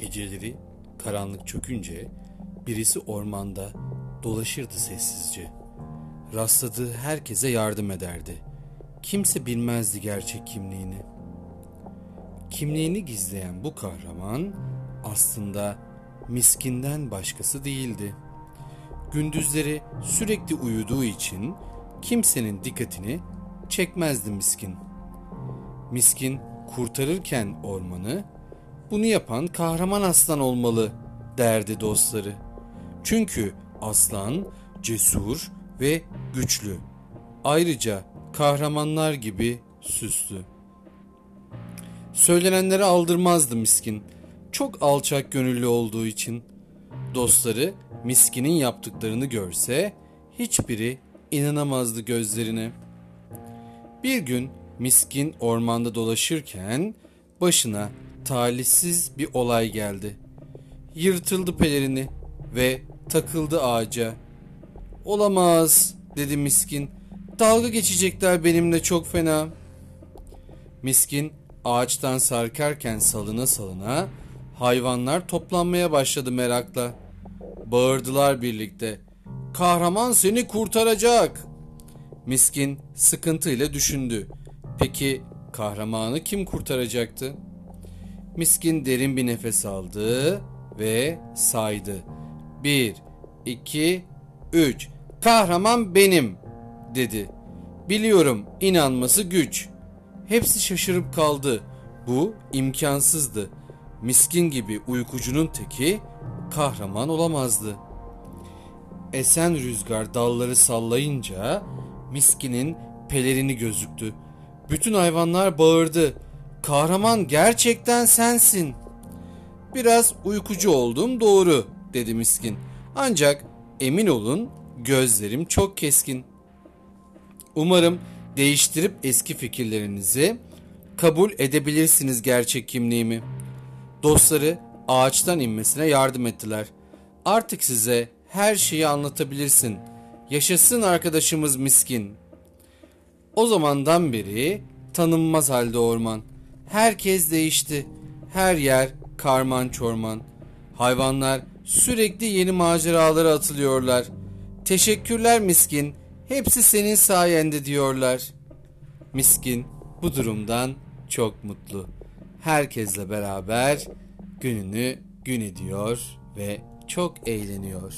Geceleri karanlık çökünce birisi ormanda dolaşırdı sessizce. Rastladığı herkese yardım ederdi. Kimse bilmezdi gerçek kimliğini. Kimliğini gizleyen bu kahraman aslında miskinden başkası değildi. Gündüzleri sürekli uyuduğu için kimsenin dikkatini çekmezdi miskin. Miskin kurtarırken ormanı bunu yapan kahraman aslan olmalı derdi dostları. Çünkü aslan cesur ve güçlü. Ayrıca kahramanlar gibi süslü. Söylenenleri aldırmazdı miskin. Çok alçak gönüllü olduğu için. Dostları miskinin yaptıklarını görse hiçbiri inanamazdı gözlerine. Bir gün miskin ormanda dolaşırken başına talihsiz bir olay geldi. Yırtıldı pelerini ve takıldı ağaca. Olamaz dedi miskin. Dalga geçecekler benimle çok fena. Miskin ağaçtan sarkarken salına salına hayvanlar toplanmaya başladı merakla. Bağırdılar birlikte. Kahraman seni kurtaracak. Miskin sıkıntıyla düşündü. Peki kahramanı kim kurtaracaktı? Miskin derin bir nefes aldı ve saydı. Bir, iki, üç. Kahraman benim dedi. Biliyorum inanması güç. Hepsi şaşırıp kaldı. Bu imkansızdı. Miskin gibi uykucunun teki kahraman olamazdı. Esen rüzgar dalları sallayınca miskinin pelerini gözüktü. Bütün hayvanlar bağırdı. Kahraman gerçekten sensin. Biraz uykucu oldum doğru dedi miskin. Ancak emin olun gözlerim çok keskin. Umarım değiştirip eski fikirlerinizi kabul edebilirsiniz gerçek kimliğimi. Dostları ağaçtan inmesine yardım ettiler. Artık size her şeyi anlatabilirsin. Yaşasın arkadaşımız miskin. O zamandan beri tanınmaz halde orman. Herkes değişti. Her yer karman çorman. Hayvanlar sürekli yeni maceralara atılıyorlar. Teşekkürler miskin. Hepsi senin sayende diyorlar. Miskin bu durumdan çok mutlu. Herkesle beraber gününü gün ediyor ve çok eğleniyor.